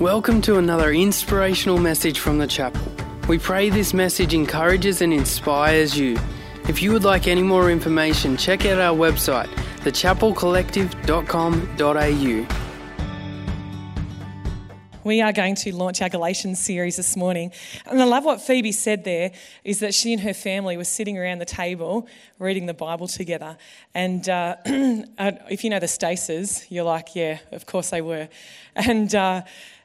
Welcome to another inspirational message from the chapel. We pray this message encourages and inspires you. If you would like any more information, check out our website, thechapelcollective.com.au. We are going to launch our Galatians series this morning. And I love what Phoebe said there is that she and her family were sitting around the table reading the Bible together. And uh, if you know the Staces, you're like, yeah, of course they were. And uh,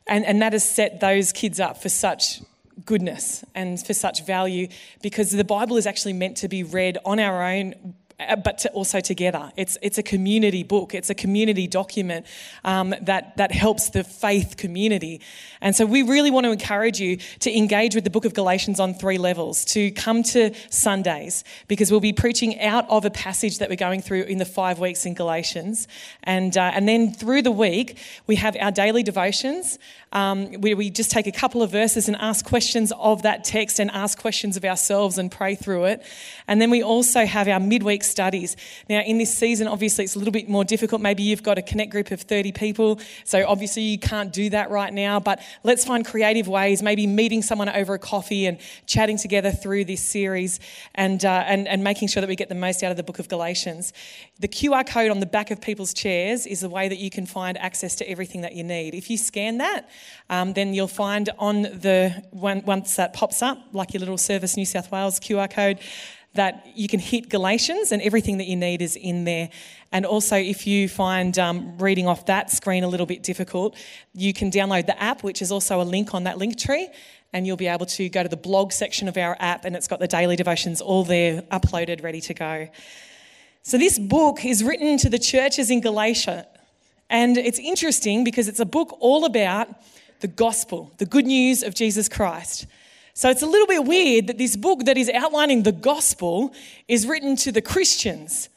and, and that has set those kids up for such goodness and for such value because the Bible is actually meant to be read on our own uh, but to also together. It's, it's a community book, it's a community document um, that, that helps the faith community. And so we really want to encourage you to engage with the book of Galatians on three levels, to come to Sundays, because we'll be preaching out of a passage that we're going through in the five weeks in Galatians. And, uh, and then through the week, we have our daily devotions um, where we just take a couple of verses and ask questions of that text and ask questions of ourselves and pray through it. And then we also have our midweek studies. Now, in this season, obviously, it's a little bit more difficult. Maybe you've got a connect group of 30 people, so obviously you can't do that right now, but let's find creative ways, maybe meeting someone over a coffee and chatting together through this series and, uh, and, and making sure that we get the most out of the book of Galatians. The QR code on the back of people's chairs is the way that you can find access to everything that you need. If you scan that, um, then you'll find on the once that pops up, like your little Service New South Wales QR code, that you can hit Galatians and everything that you need is in there. And also, if you find um, reading off that screen a little bit difficult, you can download the app, which is also a link on that link tree. And you'll be able to go to the blog section of our app, and it's got the daily devotions all there, uploaded, ready to go. So, this book is written to the churches in Galatia. And it's interesting because it's a book all about the gospel, the good news of Jesus Christ. So it's a little bit weird that this book that is outlining the gospel is written to the Christians.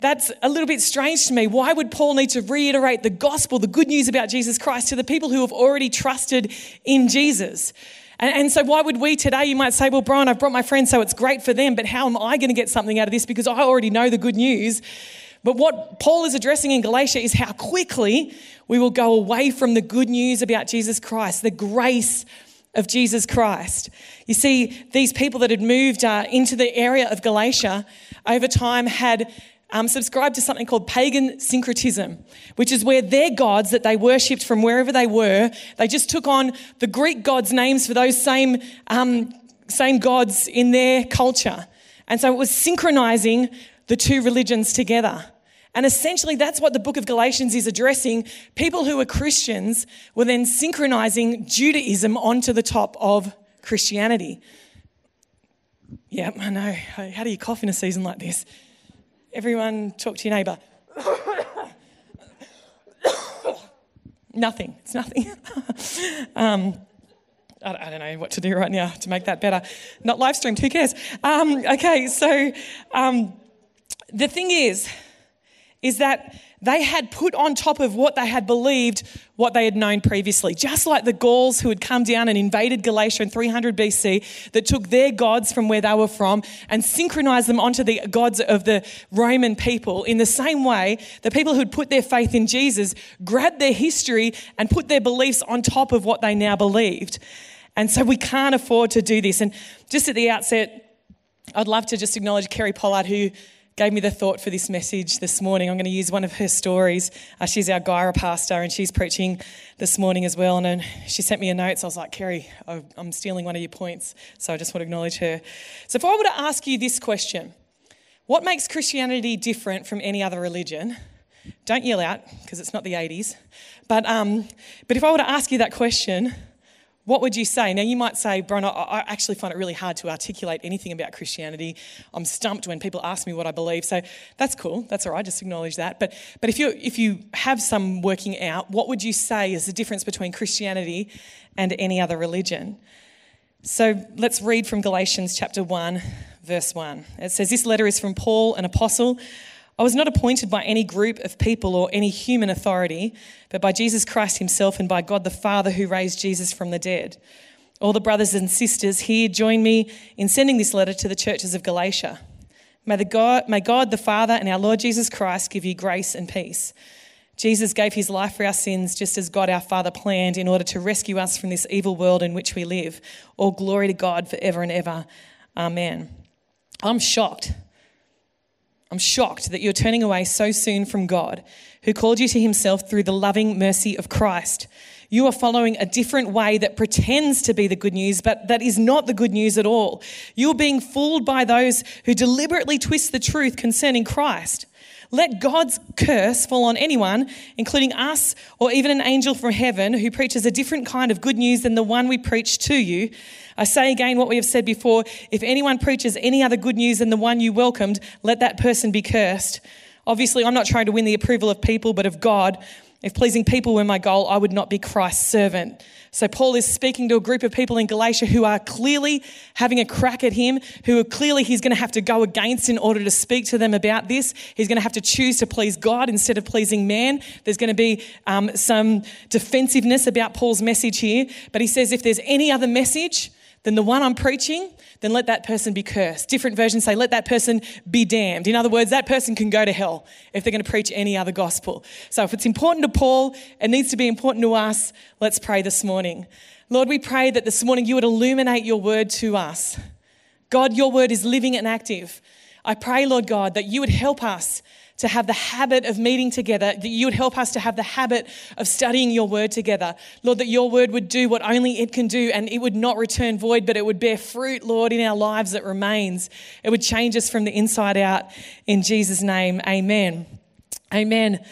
That's a little bit strange to me. Why would Paul need to reiterate the gospel, the good news about Jesus Christ, to the people who have already trusted in Jesus? And, so, why would we today? You might say, Well, Bron, I've brought my friends, so it's great for them, but how am I going to get something out of this because I already know the good news? But what Paul is addressing in Galatia is how quickly we will go away from the good news about Jesus Christ, the grace of Jesus Christ. You see, these people that had moved uh, into the area of Galatia over time had um, subscribed to something called pagan syncretism, which is where their gods that they worshipped from wherever they were, they just took on the Greek gods' names for those same, um, same gods in their culture. And so it was synchronizing the two religions together. And essentially, that's what the book of Galatians is addressing. People who are Christians were then synchronizing Judaism onto the top of Christianity. Yeah, I know. How do you cough in a season like this? Everyone talk to your neighbour. nothing. It's nothing. um, I don't know what to do right now to make that better. Not live streamed, who cares? Um, okay, so um, the thing is, is that they had put on top of what they had believed what they had known previously. Just like the Gauls who had come down and invaded Galatia in 300 BC, that took their gods from where they were from and synchronized them onto the gods of the Roman people. In the same way, the people who had put their faith in Jesus grabbed their history and put their beliefs on top of what they now believed. And so we can't afford to do this. And just at the outset, I'd love to just acknowledge Kerry Pollard, who gave me the thought for this message this morning. I'm going to use one of her stories. Uh, she's our Guyra pastor, and she's preaching this morning as well. And she sent me a note, so I was like, Kerry, I'm stealing one of your points, so I just want to acknowledge her. So, if I were to ask you this question, what makes Christianity different from any other religion? Don't yell out because it's not the 80s. But, um, but if I were to ask you that question, what would you say? Now, you might say, Bron, I actually find it really hard to articulate anything about Christianity. I'm stumped when people ask me what I believe. So that's cool. That's all right. Just acknowledge that. But, but if, you if you have some working out, what would you say is the difference between Christianity and any other religion? So let's read from Galatians chapter 1, verse 1. It says, This letter is from Paul, an apostle I was not appointed by any group of people or any human authority, but by Jesus Christ himself and by God the Father who raised Jesus from the dead. All the brothers and sisters here join me in sending this letter to the churches of Galatia. May, the God, may God the Father and our Lord Jesus Christ give you grace and peace. Jesus gave his life for our sins just as God our Father planned in order to rescue us from this evil world in which we live. All glory to God forever and ever. Amen. I'm shocked. I'm shocked that you're turning away so soon from God, who called you to himself through the loving mercy of Christ. You are following a different way that pretends to be the good news, but that is not the good news at all. You're being fooled by those who deliberately twist the truth concerning Christ. Let God's curse fall on anyone, including us or even an angel from heaven who preaches a different kind of good news than the one we preach to you. I say again what we have said before if anyone preaches any other good news than the one you welcomed, let that person be cursed. Obviously, I'm not trying to win the approval of people, but of God. If pleasing people were my goal, I would not be Christ's servant. So, Paul is speaking to a group of people in Galatia who are clearly having a crack at him, who are clearly he's going to have to go against in order to speak to them about this. He's going to have to choose to please God instead of pleasing man. There's going to be um, some defensiveness about Paul's message here. But he says, if there's any other message, than the one I'm preaching, then let that person be cursed. Different versions say, let that person be damned. In other words, that person can go to hell if they're going to preach any other gospel. So if it's important to Paul, it needs to be important to us. Let's pray this morning. Lord, we pray that this morning you would illuminate your word to us. God, your word is living and active. I pray, Lord God, that you would help us to have the habit of meeting together, that you would help us to have the habit of studying your word together. Lord, that your word would do what only it can do and it would not return void, but it would bear fruit, Lord, in our lives that remains. It would change us from the inside out. In Jesus' name, amen. Amen.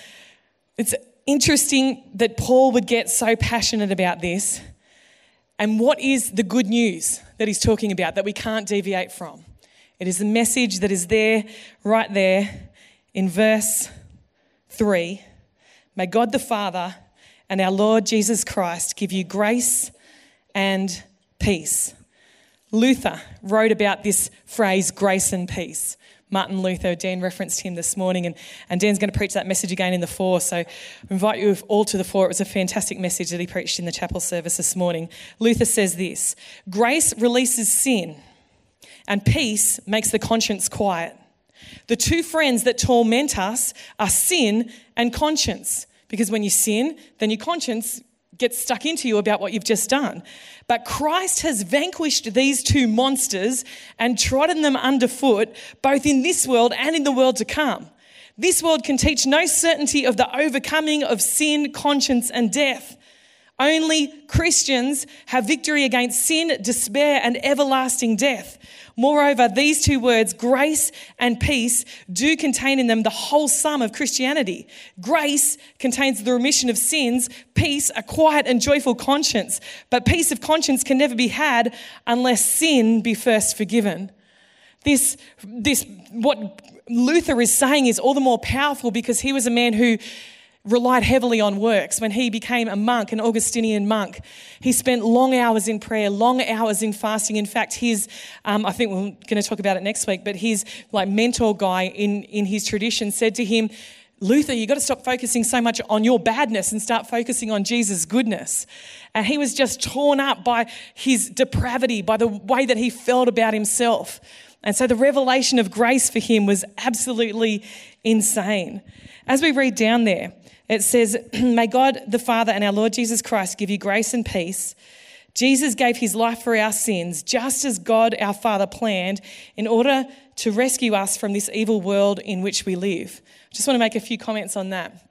It's interesting that Paul would get so passionate about this. And what is the good news that he's talking about that we can't deviate from? It is the message that is there, right there, in verse 3 May God the Father and our Lord Jesus Christ give you grace and peace. Luther wrote about this phrase, grace and peace. Martin Luther, Dan referenced him this morning, and, and Dan's going to preach that message again in the four. So I invite you all to the four. It was a fantastic message that he preached in the chapel service this morning. Luther says this Grace releases sin, and peace makes the conscience quiet. The two friends that torment us are sin and conscience. Because when you sin, then your conscience gets stuck into you about what you've just done. But Christ has vanquished these two monsters and trodden them underfoot, both in this world and in the world to come. This world can teach no certainty of the overcoming of sin, conscience, and death. Only Christians have victory against sin, despair, and everlasting death. Moreover, these two words, grace and peace, do contain in them the whole sum of Christianity. Grace contains the remission of sins, peace, a quiet and joyful conscience. But peace of conscience can never be had unless sin be first forgiven. This, this, what Luther is saying is all the more powerful because he was a man who relied heavily on works. When he became a monk, an Augustinian monk, he spent long hours in prayer, long hours in fasting. In fact, his, um, I think we're going to talk about it next week, but his like mentor guy in, in his tradition said to him, Luther, you've got to stop focusing so much on your badness and start focusing on Jesus' goodness. And he was just torn up by his depravity, by the way that he felt about himself. And so the revelation of grace for him was absolutely insane. As we read down there, it says, May God the Father and our Lord Jesus Christ give you grace and peace. Jesus gave his life for our sins, just as God our Father planned, in order to rescue us from this evil world in which we live. I just want to make a few comments on that.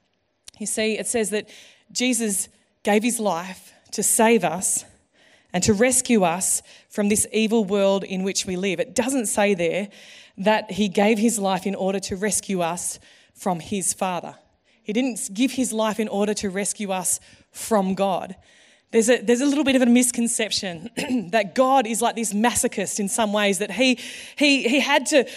You see, it says that Jesus gave his life to save us and to rescue us from this evil world in which we live. It doesn't say there that he gave his life in order to rescue us from his Father. He didn't give his life in order to rescue us from God. There's a, there's a little bit of a misconception that God is like this masochist in some ways, that he, he, he had to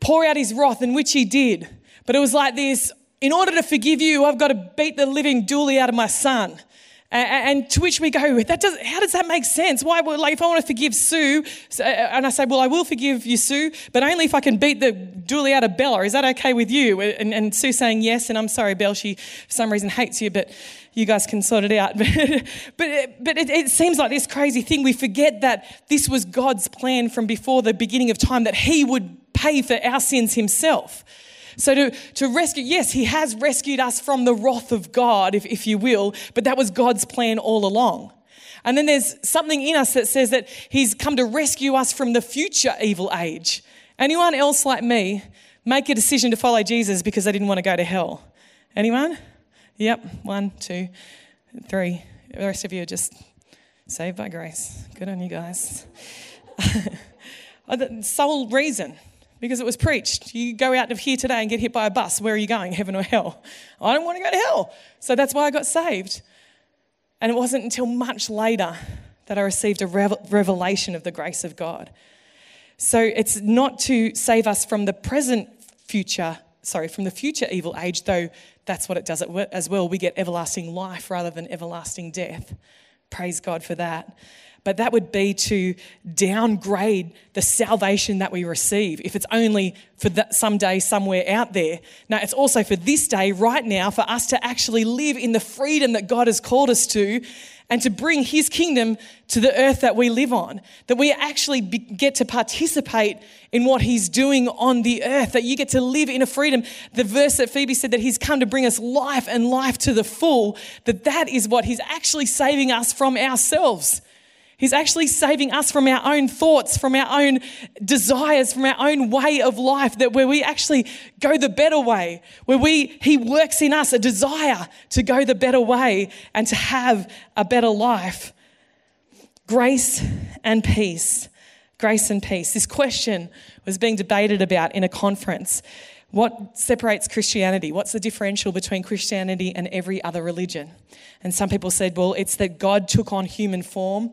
pour out his wrath, in which he did. But it was like this in order to forgive you, I've got to beat the living dooley out of my son. And to which we go, that does, how does that make sense? Why, like, if I want to forgive Sue, uh, uh, and I say, well, I will forgive you, Sue, but only if I can beat the dooley out of Bella. Is that okay with you? Uh, and, and Sue saying yes, and I'm sorry, Belle, she for some reason hates you, but you guys can sort it out. but but it, it seems like this crazy thing. We forget that this was God's plan from before the beginning of time, that He would pay for our sins Himself. So to, to rescue, yes, he has rescued us from the wrath of God, if, if you will, but that was God's plan all along. And then there's something in us that says that he's come to rescue us from the future evil age. Anyone else like me make a decision to follow Jesus because they didn't want to go to hell? Anyone? Yep, one, two, three. The rest of you are just saved by grace. Good on you guys. Sole reason because it was preached. You go out of here today and get hit by a bus. Where are you going, heaven or hell? I don't want to go to hell. So that's why I got saved. And it wasn't until much later that I received a revelation of the grace of God. So it's not to save us from the present future, sorry, from the future evil age, though that's what it does as well. We get everlasting life rather than everlasting death. Praise God for that but that would be to downgrade the salvation that we receive if it's only for that someday somewhere out there. Now, it's also for this day, right now, for us to actually live in the freedom that God has called us to and to bring his kingdom to the earth that we live on. That we actually be, get to participate in what he's doing on the earth, that you get to live in a freedom. The verse that Phoebe said that he's come to bring us life and life to the full, that that is what he's actually saving us from ourselves. He's actually saving us from our own thoughts, from our own desires, from our own way of life, that where we actually go the better way, where we, He works in us a desire to go the better way and to have a better life. Grace and peace. Grace and peace. This question was being debated about in a conference. What separates Christianity? What's the differential between Christianity and every other religion? And some people said, well, it's that God took on human form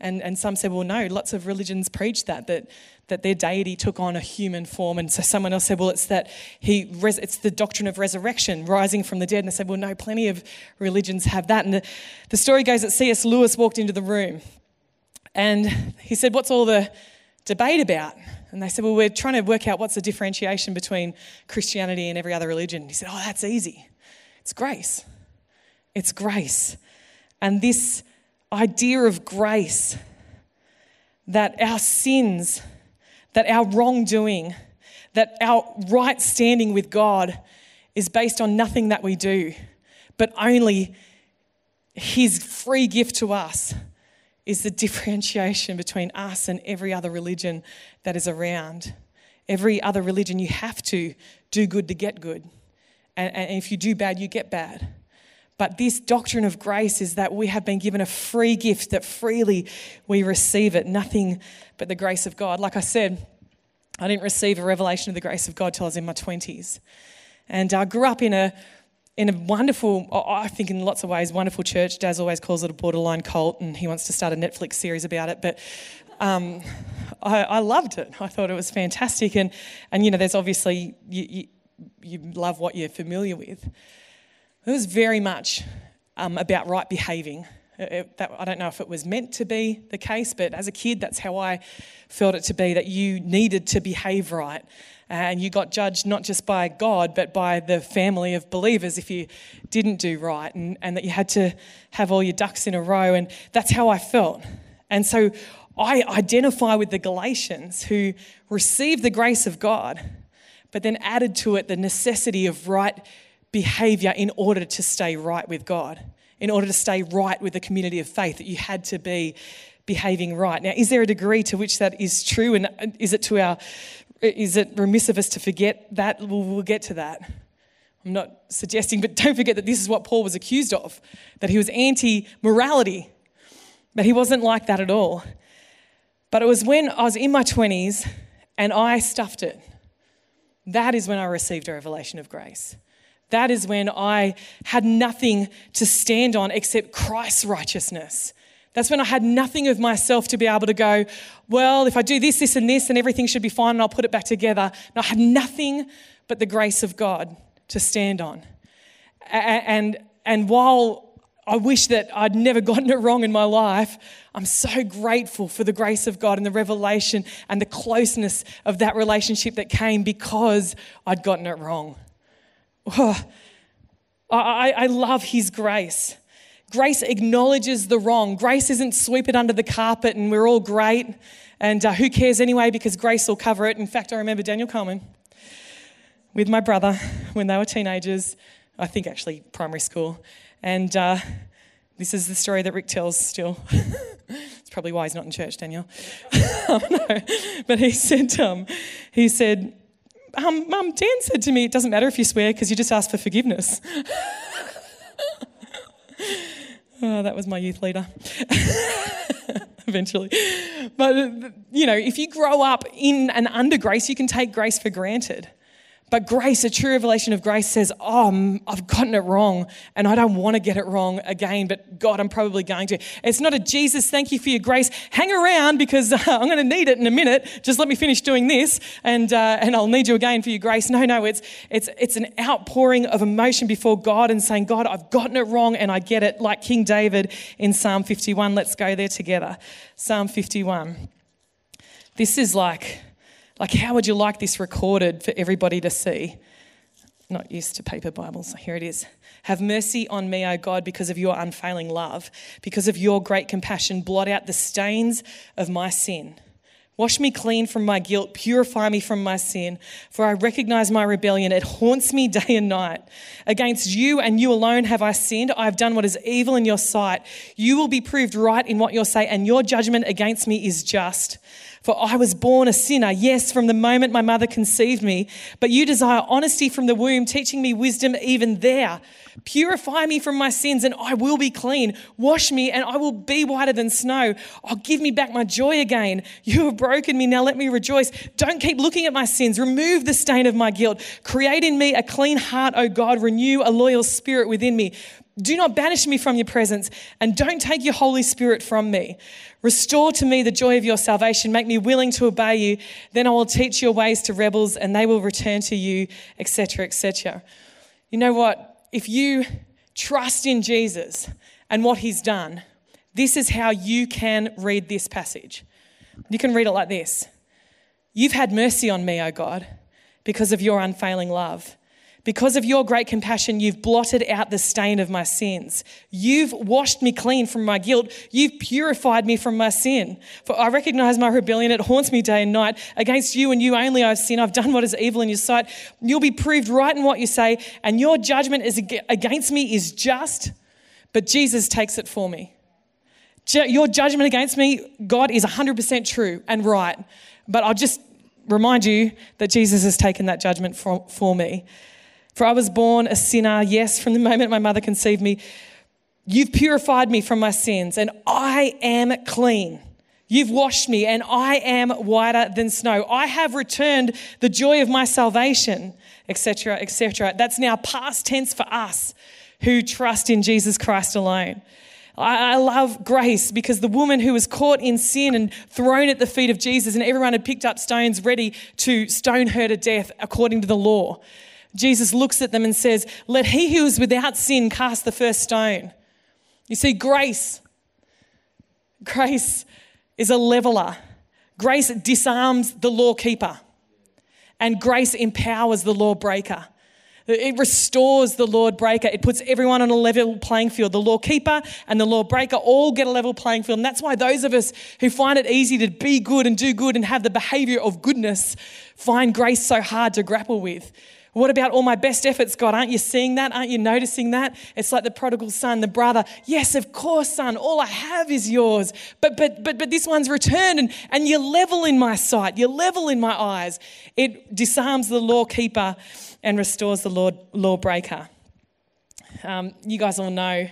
and, and some said, well, no, lots of religions preach that, that, that their deity took on a human form. And so someone else said, well, it's that he, it's the doctrine of resurrection, rising from the dead. And they said, well, no, plenty of religions have that. And the, the story goes that C.S. Lewis walked into the room and he said, what's all the debate about? And they said, well, we're trying to work out what's the differentiation between Christianity and every other religion. He said, oh, that's easy. It's grace. It's grace. And this idea of grace that our sins, that our wrongdoing, that our right standing with God is based on nothing that we do, but only His free gift to us is the differentiation between us and every other religion that is around. Every other religion, you have to do good to get good. And, and if you do bad, you get bad. But this doctrine of grace is that we have been given a free gift, that freely we receive it, nothing but the grace of God. Like I said, I didn't receive a revelation of the grace of God till I was in my 20s. And I grew up in a in a wonderful, I think in lots of ways, wonderful church. Daz always calls it a borderline cult, and he wants to start a Netflix series about it. But um, I, I, loved it. I thought it was fantastic. And, and you know, there's obviously, you, you, you love what you're familiar with. It was very much um, about right behaving. It, that, I don't know if it was meant to be the case, but as a kid, that's how I felt it to be that you needed to behave right. And you got judged not just by God, but by the family of believers if you didn't do right, and, and that you had to have all your ducks in a row. And that's how I felt. And so I identify with the Galatians who received the grace of God, but then added to it the necessity of right behavior in order to stay right with God, in order to stay right with the community of faith, that you had to be behaving right. Now, is there a degree to which that is true? And is it to our is it remiss of us to forget that? We'll, we'll get to that. I'm not suggesting, but don't forget that this is what Paul was accused of, that he was anti morality. But he wasn't like that at all. But it was when I was in my 20s and I stuffed it. That is when I received a revelation of grace. That is when I had nothing to stand on except Christ's righteousness. That's when I had nothing of myself to be able to go, well, if I do this, this, and this, then everything should be fine and I'll put it back together. And I had nothing but the grace of God to stand on. And, and while I wish that I'd never gotten it wrong in my life. I'm so grateful for the grace of God and the revelation and the closeness of that relationship that came because I'd gotten it wrong. Oh, I, I love His grace. Grace acknowledges the wrong. Grace isn't sweep it under the carpet and we're all great and uh, who cares anyway because grace will cover it. In fact, I remember Daniel Coleman. with my brother when they were teenagers, I think actually primary school. And uh, this is the story that Rick tells still. it's probably why he's not in church, Daniel. oh, no. But he said, um, he said, um, Mum, Dan said to me, it doesn't matter if you swear because you just ask for forgiveness. oh, that was my youth leader. Eventually. But, you know, if you grow up in and under grace, you can take grace for granted. But grace, a true revelation of grace says, Oh, I've gotten it wrong and I don't want to get it wrong again, but God, I'm probably going to. It's not a Jesus, thank you for your grace. Hang around because uh, I'm going to need it in a minute. Just let me finish doing this and, uh, and I'll need you again for your grace. No, no, it's, it's, it's an outpouring of emotion before God and saying, God, I've gotten it wrong and I get it, like King David in Psalm 51. Let's go there together. Psalm 51. This is like like, how would you like this recorded for everybody to see? Not used to paper Bibles. Here it is. Have mercy on me, O God, because of your unfailing love, because of your great compassion. Blot out the stains of my sin. Wash me clean from my guilt, purify me from my sin, for I recognize my rebellion. It haunts me day and night. Against you and you alone have I sinned. I have done what is evil in your sight. You will be proved right in what you say, and your judgment against me is just. For I was born a sinner, yes, from the moment my mother conceived me. But you desire honesty from the womb, teaching me wisdom even there. Purify me from my sins, and I will be clean. Wash me, and I will be whiter than snow. Oh, give me back my joy again. You have broken me, now let me rejoice. Don't keep looking at my sins. Remove the stain of my guilt. Create in me a clean heart, O God. Renew a loyal spirit within me. Do not banish me from your presence, and don't take your Holy Spirit from me. Restore to me the joy of your salvation. Make me willing to obey you. Then I will teach your ways to rebels, and they will return to you, etc., etc. You know what? If you trust in Jesus and what he's done, this is how you can read this passage. You can read it like this You've had mercy on me, O God, because of your unfailing love. Because of your great compassion, you've blotted out the stain of my sins. You've washed me clean from my guilt. You've purified me from my sin. For I recognize my rebellion. It haunts me day and night. Against you and you only I've sinned. I've done what is evil in your sight. You'll be proved right in what you say, and your judgment is against me is just, but Jesus takes it for me. Your judgment against me, God, is 100% true and right. But I'll just remind you that Jesus has taken that judgment for, for me. For I was born a sinner, yes, from the moment my mother conceived me. You've purified me from my sins, and I am clean. You've washed me, and I am whiter than snow. I have returned the joy of my salvation, etc., etc. That's now past tense for us who trust in Jesus Christ alone. I, love grace because the woman who was caught in sin and thrown at the feet of Jesus, and everyone had picked up stones ready to stone her to death according to the law. Jesus looks at them and says, Let he who is without sin cast the first stone. You see, grace, grace is a leveler. Grace disarms the law keeper, and grace empowers the law breaker. It restores the law breaker. It puts everyone on a level playing field. The law keeper and the law breaker all get a level playing field. And that's why those of us who find it easy to be good and do good and have the behavior of goodness find grace so hard to grapple with. What about all my best efforts, God? Aren't you seeing that? Aren't you noticing that? It's like the prodigal son, the brother. Yes, of course, son. All I have is yours. But but but but this one's returned and, and you're level in my sight. You're level in my eyes. It disarms the law keeper and restores the law, law breaker. Um, you guys all know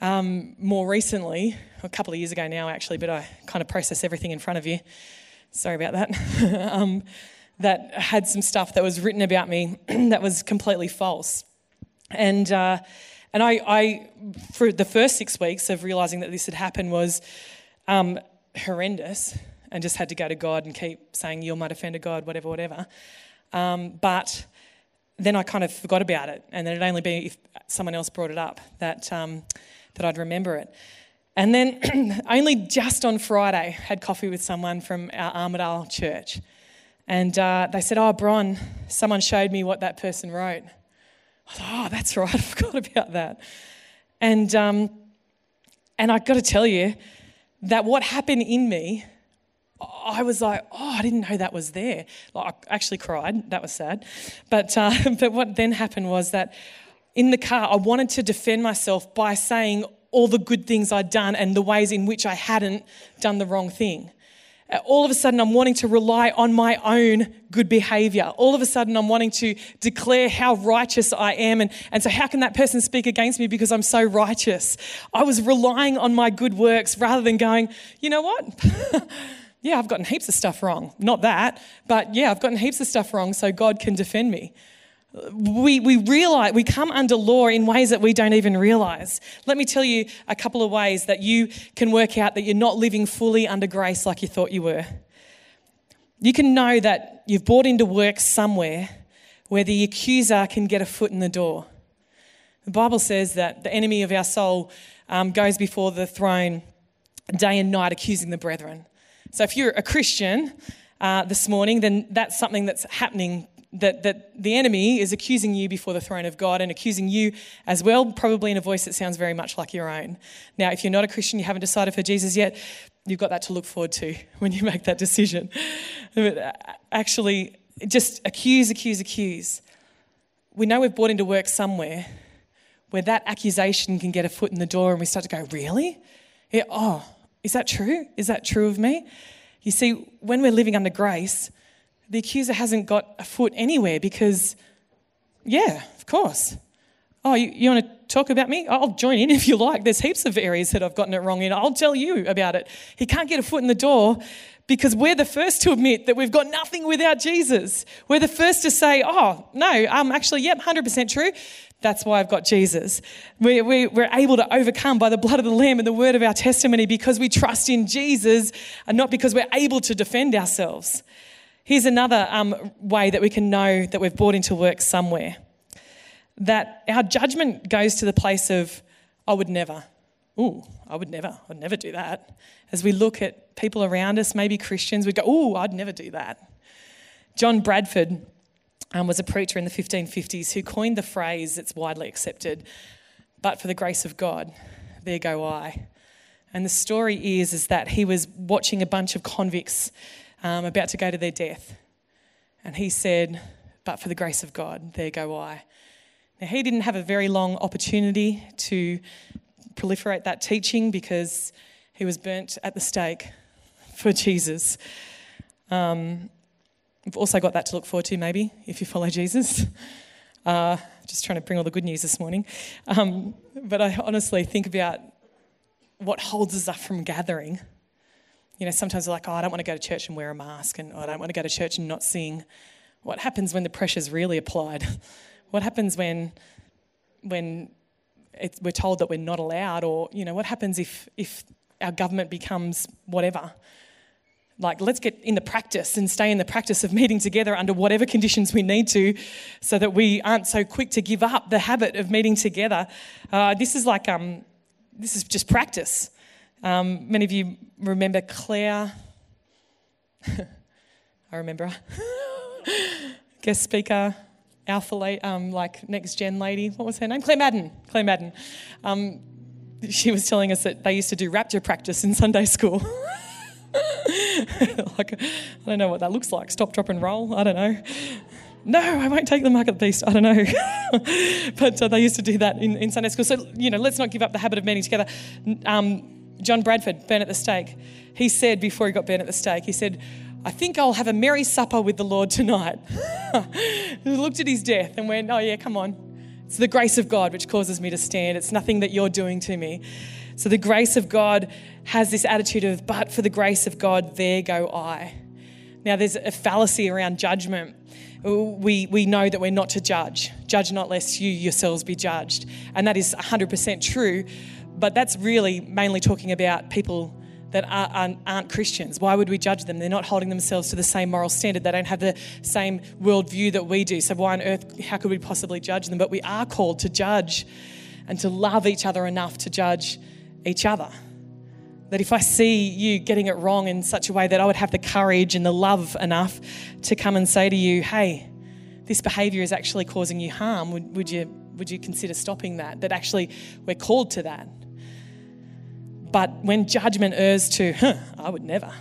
um, more recently, a couple of years ago now actually, but I kind of process everything in front of you. Sorry about that. um, that had some stuff that was written about me that was completely false. And, uh, and I, I, for the first six weeks of realizing that this had happened, was um, horrendous and just had to go to God and keep saying, You're my defender, God, whatever, whatever. Um, but then I kind of forgot about it, and then it'd only be if someone else brought it up that, um, that I'd remember it. And then only just on Friday, had coffee with someone from our Armidale church. And uh, they said, Oh, Bron, someone showed me what that person wrote. I thought, Oh, that's right, I forgot about that. And, um, and I've got to tell you that what happened in me, I was like, oh, I didn't know that was there. Like, I actually cried. That was sad. But, uh, but what then happened was that in the car, I wanted to defend myself by saying all the good things I'd done and the ways in which I hadn't done the wrong thing. Uh, all of a sudden, I'm wanting to rely on my own good behavior. All of a sudden, I'm wanting to declare how righteous I am. And, and so, how can that person speak against me because I'm so righteous? I was relying on my good works rather than going, you know what? yeah, I've gotten heaps of stuff wrong. Not that, but yeah, I've gotten heaps of stuff wrong, so God can defend me we, we realize we come under law in ways that we don't even realize. Let me tell you a couple of ways that you can work out that you're not living fully under grace like you thought you were. You can know that you've bought into work somewhere where the accuser can get a foot in the door. The Bible says that the enemy of our soul um, goes before the throne day and night accusing the brethren. So if you're a Christian uh, this morning, then that's something that's happening that, that the enemy is accusing you before the throne of God and accusing you as well, probably in a voice that sounds very much like your own. Now, if you're not a Christian, you haven't decided for Jesus yet, you've got that to look forward to when you make that decision. Uh, actually, just accuse, accuse, accuse. We know we've brought into work somewhere where that accusation can get a foot in the door and we start to go, Really? Yeah, oh, is that true? Is that true of me? You see, when we're living under grace, the accuser hasn't got a foot anywhere because, yeah, of course. Oh, you, you want to talk about me? I'll join in if you like. There's heaps of areas that I've gotten it wrong in. I'll tell you about it. He can't get a foot in the door because we're the first to admit that we've got nothing without Jesus. We're the first to say, oh, no, um, actually, yep, 100% true. That's why I've got Jesus. We, we, we're able to overcome by the blood of the Lamb and the word of our testimony because we trust in Jesus and not because we're able to defend ourselves. Here's another um, way that we can know that we've brought into work somewhere that our judgment goes to the place of, I would never. Ooh, I would never. I'd never do that. As we look at people around us, maybe Christians, we go, ooh, I'd never do that. John Bradford um, was a preacher in the 1550s who coined the phrase that's widely accepted, but for the grace of God, there go I. And the story is, is that he was watching a bunch of convicts um, about to go to their death. And he said, But for the grace of God, there go I. Now, he didn't have a very long opportunity to proliferate that teaching because he was burnt at the stake for Jesus. Um, we've also got that to look forward to, maybe, if you follow Jesus. Uh, just trying to bring all the good news this morning. Um, but I honestly think about what holds us up from gathering you know, sometimes we're like, oh, I don't want to go to church and wear a mask, and oh, I don't want to go to church and not sing. What happens when the pressure's really applied? what happens when, when we're told that we're not allowed, or you know, what happens if if our government becomes whatever? Like, let's get in the practice and stay in the practice of meeting together under whatever conditions we need to, so that we aren't so quick to give up the habit of meeting together. Uh, this is like um, this is just practice. Um, many of you remember Claire. I remember guest speaker, alpha, um, like next gen lady. What was her name? Claire Madden. Claire Madden. Um, she was telling us that they used to do rapture practice in Sunday school. like, I don't know what that looks like. Stop, drop, and roll. I don't know. No, I won't take the mark of the beast. I don't know. but uh, they used to do that in, in Sunday school. So, you know, let's not give up the habit of meeting together. Um, John Bradford, burnt at the stake, he said before he got burnt at the stake, he said, I think I'll have a merry supper with the Lord tonight. he looked at his death and went, Oh, yeah, come on. It's the grace of God which causes me to stand. It's nothing that you're doing to me. So the grace of God has this attitude of, But for the grace of God, there go I. Now, there's a fallacy around judgment. We, we know that we're not to judge. Judge not lest you yourselves be judged. And that is 100% true. But that's really mainly talking about people that aren't, Christians. Why would we judge them? They're not holding themselves to the same moral standard. They don't have the same worldview that we do. So, why on earth, how could we possibly judge them? But we are called to judge and to love each other enough to judge each other. That if I see you getting it wrong in such a way that I would have the courage and the love enough to come and say to you, hey, this behavior is actually causing you harm, would, would you, would you consider stopping that? That actually we're called to that. But when judgment errs to, huh, I would never,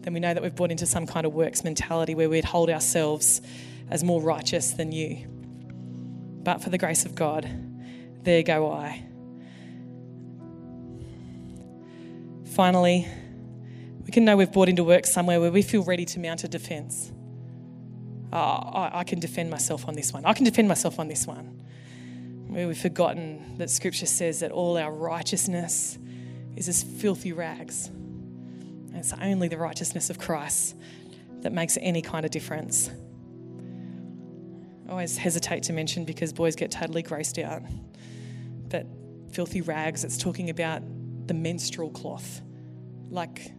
then we know that we've bought into some kind of works mentality where we'd hold ourselves as more righteous than you. But for the grace of God, there go I. Finally, we can know we've bought into work somewhere where we feel ready to mount a defense. Oh, I, I can defend myself on this one. I can defend myself on this one. We've forgotten that Scripture says that all our righteousness is as filthy rags. And it's only the righteousness of Christ that makes any kind of difference. I always hesitate to mention because boys get totally grossed out. But filthy rags, it's talking about the menstrual cloth. Like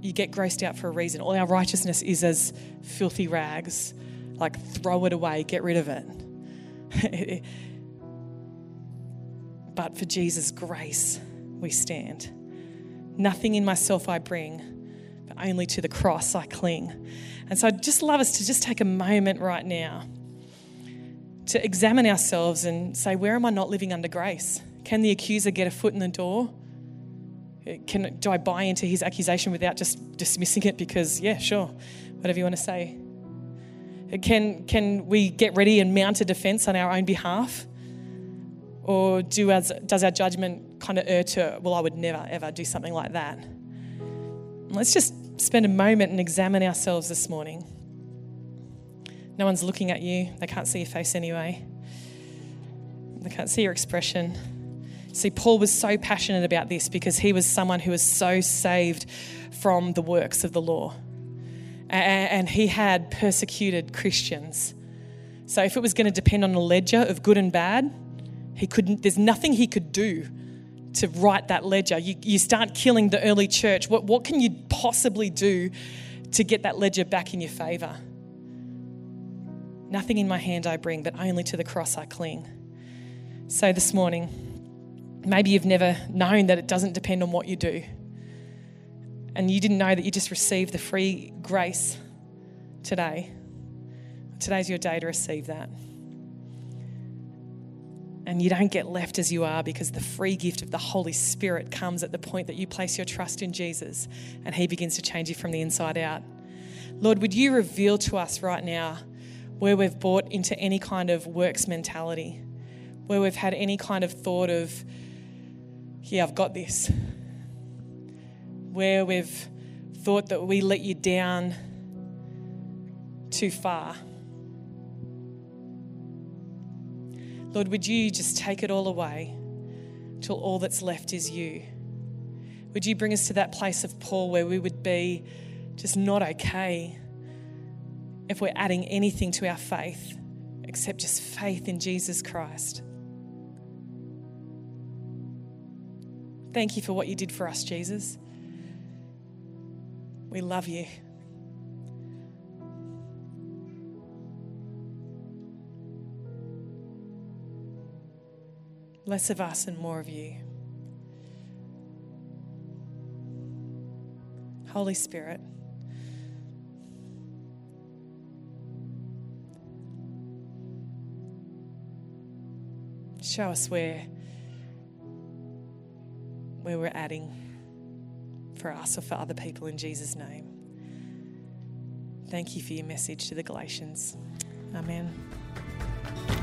you get grossed out for a reason. All our righteousness is as filthy rags. Like throw it away, get rid of it. but for Jesus' grace, we stand. Nothing in myself I bring, but only to the cross I cling. And so I'd just love us to just take a moment right now to examine ourselves and say, where am I not living under grace? Can the accuser get a foot in the door? Can, do I buy into his accusation without just dismissing it because, yeah, sure, whatever you want to say? Can, can we get ready and mount a defense on our own behalf? Or do as, does our judgment kind of err to, well, I would never, ever do something like that? Let's just spend a moment and examine ourselves this morning. No one's looking at you, they can't see your face anyway, they can't see your expression. See, Paul was so passionate about this because he was someone who was so saved from the works of the law. And he had persecuted Christians. So if it was going to depend on a ledger of good and bad, he couldn't, there's nothing he could do to write that ledger. You, you start killing the early church. What, what can you possibly do to get that ledger back in your favor? Nothing in my hand I bring, but only to the cross I cling. So this morning, Maybe you've never known that it doesn't depend on what you do. And you didn't know that you just received the free grace today. Today's your day to receive that. And you don't get left as you are because the free gift of the Holy Spirit comes at the point that you place your trust in Jesus and He begins to change you from the inside out. Lord, would you reveal to us right now where we've bought into any kind of works mentality, where we've had any kind of thought of, yeah, I've got this. Where we've thought that we let you down too far. Lord, would you just take it all away till all that's left is you? Would you bring us to that place of Paul where we would be just not okay if we're adding anything to our faith except just faith in Jesus Christ? Thank you for what you did for us, Jesus. We love you. Less of us and more of you. Holy Spirit, show us where where we're adding for us or for other people in Jesus' name. Thank you for your message to the Galatians. Amen.